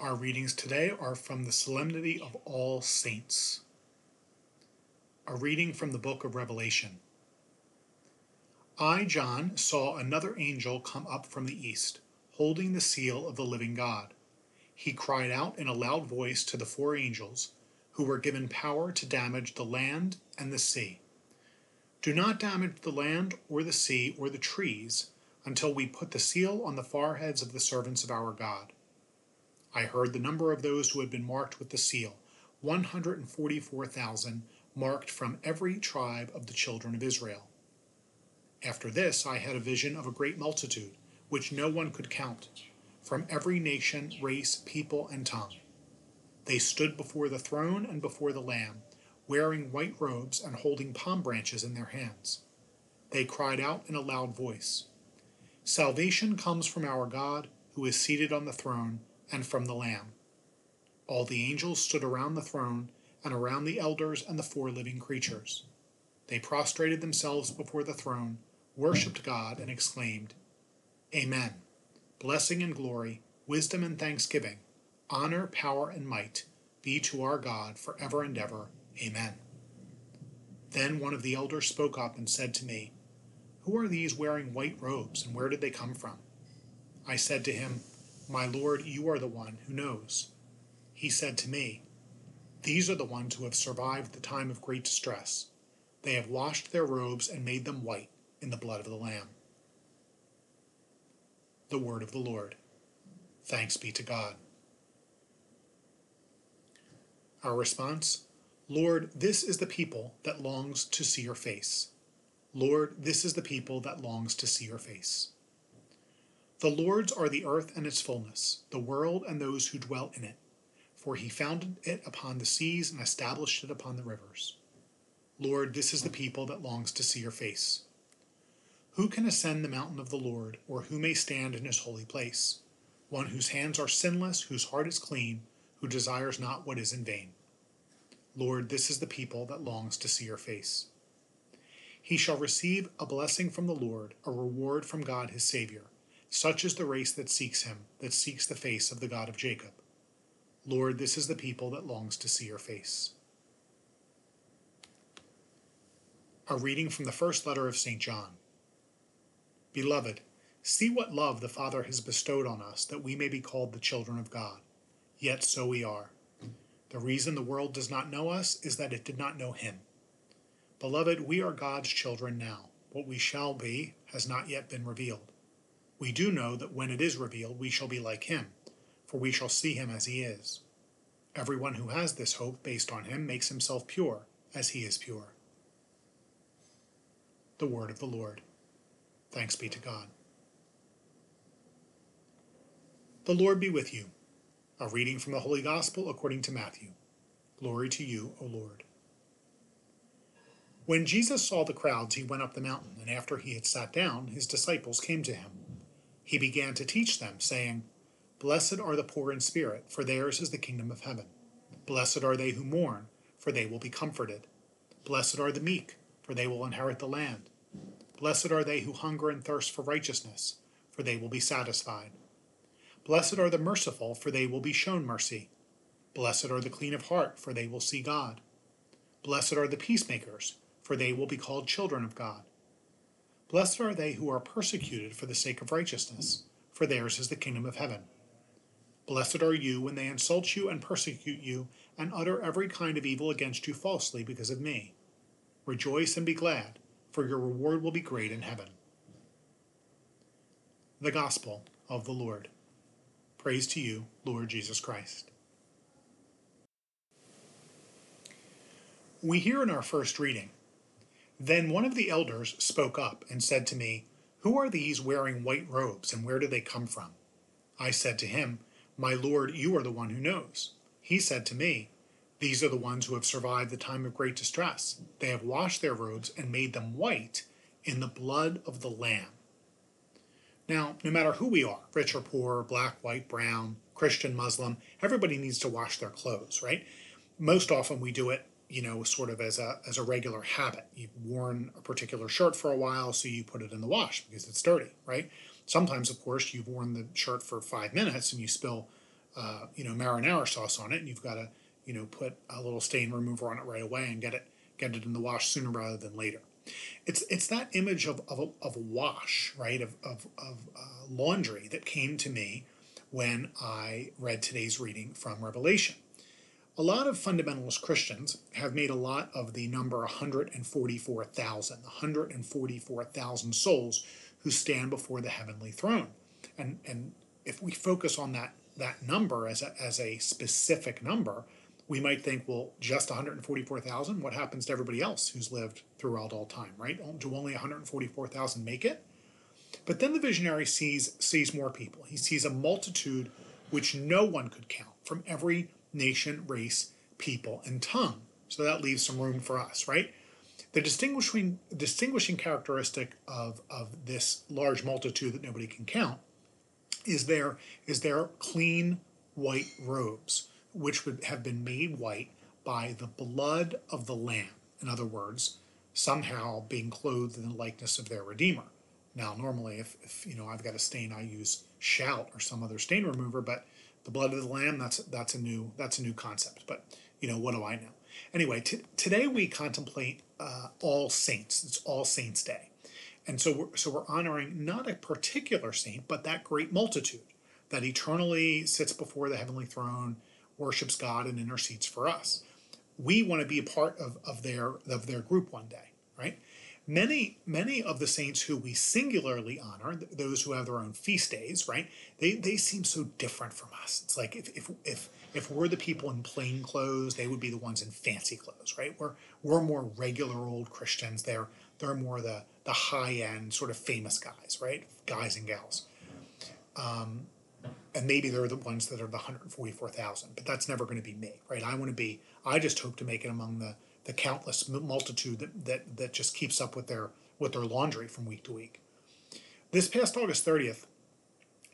Our readings today are from the Solemnity of All Saints. A reading from the book of Revelation. I, John, saw another angel come up from the east, holding the seal of the living God. He cried out in a loud voice to the four angels who were given power to damage the land and the sea. Do not damage the land or the sea or the trees until we put the seal on the foreheads of the servants of our God. I heard the number of those who had been marked with the seal 144,000 marked from every tribe of the children of Israel. After this, I had a vision of a great multitude, which no one could count, from every nation, race, people, and tongue. They stood before the throne and before the Lamb, wearing white robes and holding palm branches in their hands. They cried out in a loud voice Salvation comes from our God, who is seated on the throne, and from the Lamb. All the angels stood around the throne and around the elders and the four living creatures. They prostrated themselves before the throne, worshipped God, and exclaimed, Amen. Blessing and glory, wisdom and thanksgiving, honor, power, and might be to our God for ever and ever. Amen. Then one of the elders spoke up and said to me, Who are these wearing white robes, and where did they come from? I said to him, My Lord, you are the one who knows. He said to me, these are the ones who have survived the time of great distress. They have washed their robes and made them white in the blood of the Lamb. The Word of the Lord. Thanks be to God. Our response Lord, this is the people that longs to see your face. Lord, this is the people that longs to see your face. The Lord's are the earth and its fullness, the world and those who dwell in it for he founded it upon the seas and established it upon the rivers. Lord, this is the people that longs to see your face. Who can ascend the mountain of the Lord, or who may stand in his holy place? One whose hands are sinless, whose heart is clean, who desires not what is in vain. Lord, this is the people that longs to see your face. He shall receive a blessing from the Lord, a reward from God his Savior. Such is the race that seeks him, that seeks the face of the God of Jacob. Lord, this is the people that longs to see your face. A reading from the first letter of St. John. Beloved, see what love the Father has bestowed on us that we may be called the children of God. Yet so we are. The reason the world does not know us is that it did not know him. Beloved, we are God's children now. What we shall be has not yet been revealed. We do know that when it is revealed, we shall be like him for we shall see him as he is. Everyone who has this hope based on him makes himself pure, as he is pure. The word of the Lord. Thanks be to God. The Lord be with you. A reading from the Holy Gospel according to Matthew. Glory to you, O Lord. When Jesus saw the crowds, he went up the mountain, and after he had sat down, his disciples came to him. He began to teach them, saying, Blessed are the poor in spirit, for theirs is the kingdom of heaven. Blessed are they who mourn, for they will be comforted. Blessed are the meek, for they will inherit the land. Blessed are they who hunger and thirst for righteousness, for they will be satisfied. Blessed are the merciful, for they will be shown mercy. Blessed are the clean of heart, for they will see God. Blessed are the peacemakers, for they will be called children of God. Blessed are they who are persecuted for the sake of righteousness, for theirs is the kingdom of heaven. Blessed are you when they insult you and persecute you, and utter every kind of evil against you falsely because of me. Rejoice and be glad, for your reward will be great in heaven. The Gospel of the Lord. Praise to you, Lord Jesus Christ. We hear in our first reading Then one of the elders spoke up and said to me, Who are these wearing white robes, and where do they come from? I said to him, my Lord, you are the one who knows. He said to me, These are the ones who have survived the time of great distress. They have washed their robes and made them white in the blood of the Lamb. Now, no matter who we are, rich or poor, black, white, brown, Christian, Muslim, everybody needs to wash their clothes, right? Most often we do it, you know, sort of as a as a regular habit. You've worn a particular shirt for a while, so you put it in the wash because it's dirty, right? Sometimes, of course, you've worn the shirt for five minutes and you spill uh, you know marinara sauce on it, and you've got to you know put a little stain remover on it right away and get it get it in the wash sooner rather than later. It's it's that image of of a, of a wash, right? Of of, of uh, laundry that came to me when I read today's reading from Revelation. A lot of fundamentalist Christians have made a lot of the number 144,000, 144,000 souls who stand before the heavenly throne. And, and if we focus on that, that number as a, as a specific number, we might think, well, just 144,000? What happens to everybody else who's lived throughout all time, right? Do only 144,000 make it? But then the visionary sees, sees more people. He sees a multitude which no one could count from every nation, race, people, and tongue. So that leaves some room for us, right? The distinguishing distinguishing characteristic of, of this large multitude that nobody can count is their is their clean white robes, which would have been made white by the blood of the Lamb. In other words, somehow being clothed in the likeness of their Redeemer. Now, normally, if, if you know I've got a stain, I use Shout or some other stain remover, but the blood of the lamb that's that's a new that's a new concept but you know what do i know? Anyway t- today we contemplate uh, all saints. It's all saints day. And so we're so we're honoring not a particular saint but that great multitude that eternally sits before the heavenly throne worships god and intercedes for us. We want to be a part of, of their of their group one day right many many of the saints who we singularly honor those who have their own feast days right they they seem so different from us. It's like if if if if we're the people in plain clothes they would be the ones in fancy clothes right? We're we're more regular old christians. They're they're more the the high end sort of famous guys right? Guys and gals. Um, and maybe they're the ones that are the 144000 but that's never going to be me right? I want to be i just hope to make it among the the countless multitude that, that, that just keeps up with their with their laundry from week to week. This past August 30th,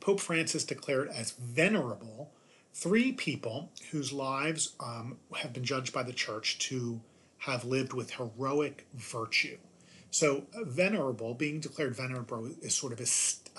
Pope Francis declared as venerable three people whose lives um, have been judged by the church to have lived with heroic virtue. So, venerable, being declared venerable, is sort of a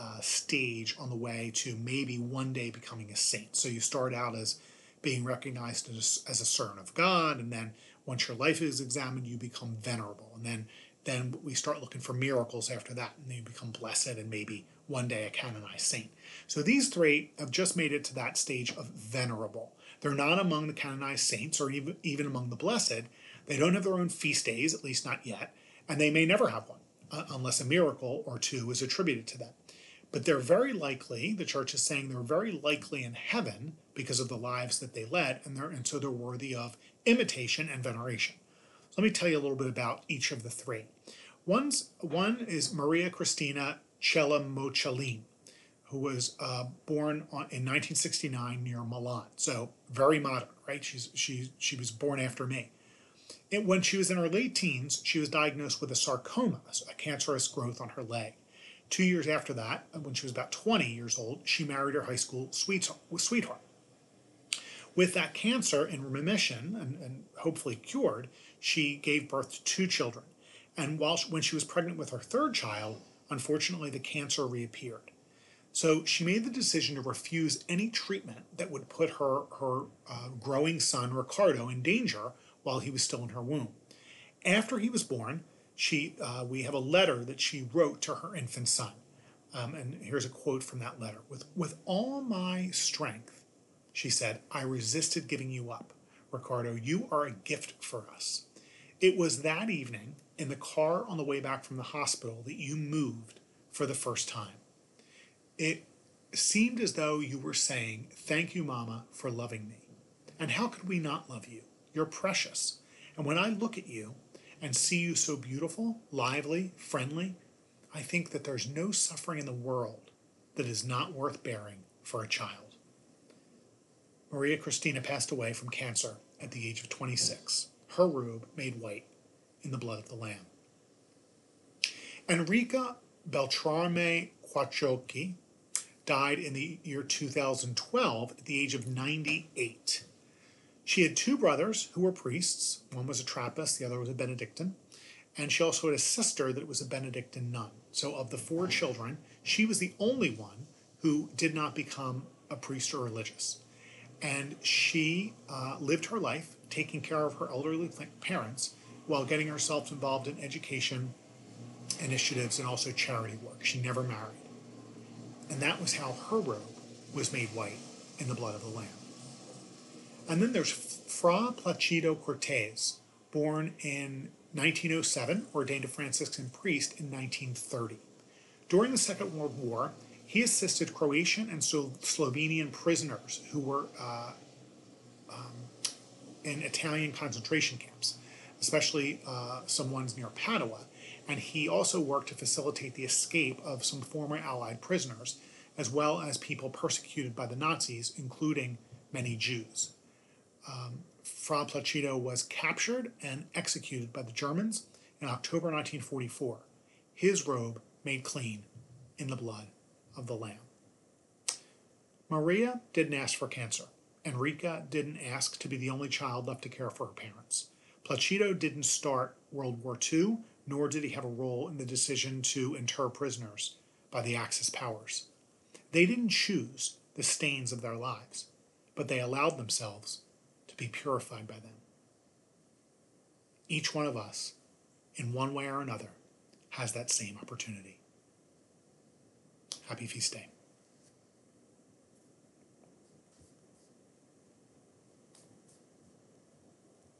uh, stage on the way to maybe one day becoming a saint. So, you start out as being recognized as, as a servant of God, and then once your life is examined, you become venerable. And then then we start looking for miracles after that, and you become blessed and maybe one day a canonized saint. So these three have just made it to that stage of venerable. They're not among the canonized saints or even, even among the blessed. They don't have their own feast days, at least not yet, and they may never have one uh, unless a miracle or two is attributed to them. But they're very likely, the church is saying they're very likely in heaven because of the lives that they led, and, they're, and so they're worthy of imitation and veneration. So let me tell you a little bit about each of the three. One's, one is Maria Cristina Cella Mocellin, who was uh, born on, in 1969 near Milan. So very modern, right? She's, she, she was born after me. It, when she was in her late teens, she was diagnosed with a sarcoma, a cancerous growth on her leg. Two years after that, when she was about 20 years old, she married her high school sweetheart. With that cancer in remission and, and hopefully cured, she gave birth to two children. And while when she was pregnant with her third child, unfortunately the cancer reappeared. So she made the decision to refuse any treatment that would put her her uh, growing son Ricardo in danger while he was still in her womb. After he was born, she uh, we have a letter that she wrote to her infant son, um, and here's a quote from that letter: "With with all my strength, she said, I resisted giving you up. Ricardo, you are a gift for us. It was that evening in the car on the way back from the hospital that you moved for the first time. It seemed as though you were saying, Thank you, Mama, for loving me. And how could we not love you? You're precious. And when I look at you and see you so beautiful, lively, friendly, I think that there's no suffering in the world that is not worth bearing for a child. Maria Cristina passed away from cancer at the age of 26, her robe made white in the blood of the Lamb. Enrica Beltrame Quattrocchi died in the year 2012 at the age of 98. She had two brothers who were priests. One was a Trappist, the other was a Benedictine. And she also had a sister that was a Benedictine nun. So, of the four children, she was the only one who did not become a priest or religious. And she uh, lived her life taking care of her elderly parents while getting herself involved in education initiatives and also charity work. She never married. And that was how her robe was made white in the blood of the Lamb. And then there's Fra Placido Cortese, born in 1907, ordained a Franciscan priest in 1930. During the Second World War, he assisted Croatian and so Slovenian prisoners who were uh, um, in Italian concentration camps, especially uh, some ones near Padua. And he also worked to facilitate the escape of some former Allied prisoners, as well as people persecuted by the Nazis, including many Jews. Um, Fra Placido was captured and executed by the Germans in October 1944. His robe made clean in the blood of the Lamb. Maria didn't ask for cancer. Enrica didn't ask to be the only child left to care for her parents. Placido didn't start World War II, nor did he have a role in the decision to inter prisoners by the Axis powers. They didn't choose the stains of their lives, but they allowed themselves to be purified by them. Each one of us, in one way or another, has that same opportunity. Happy Feast Day.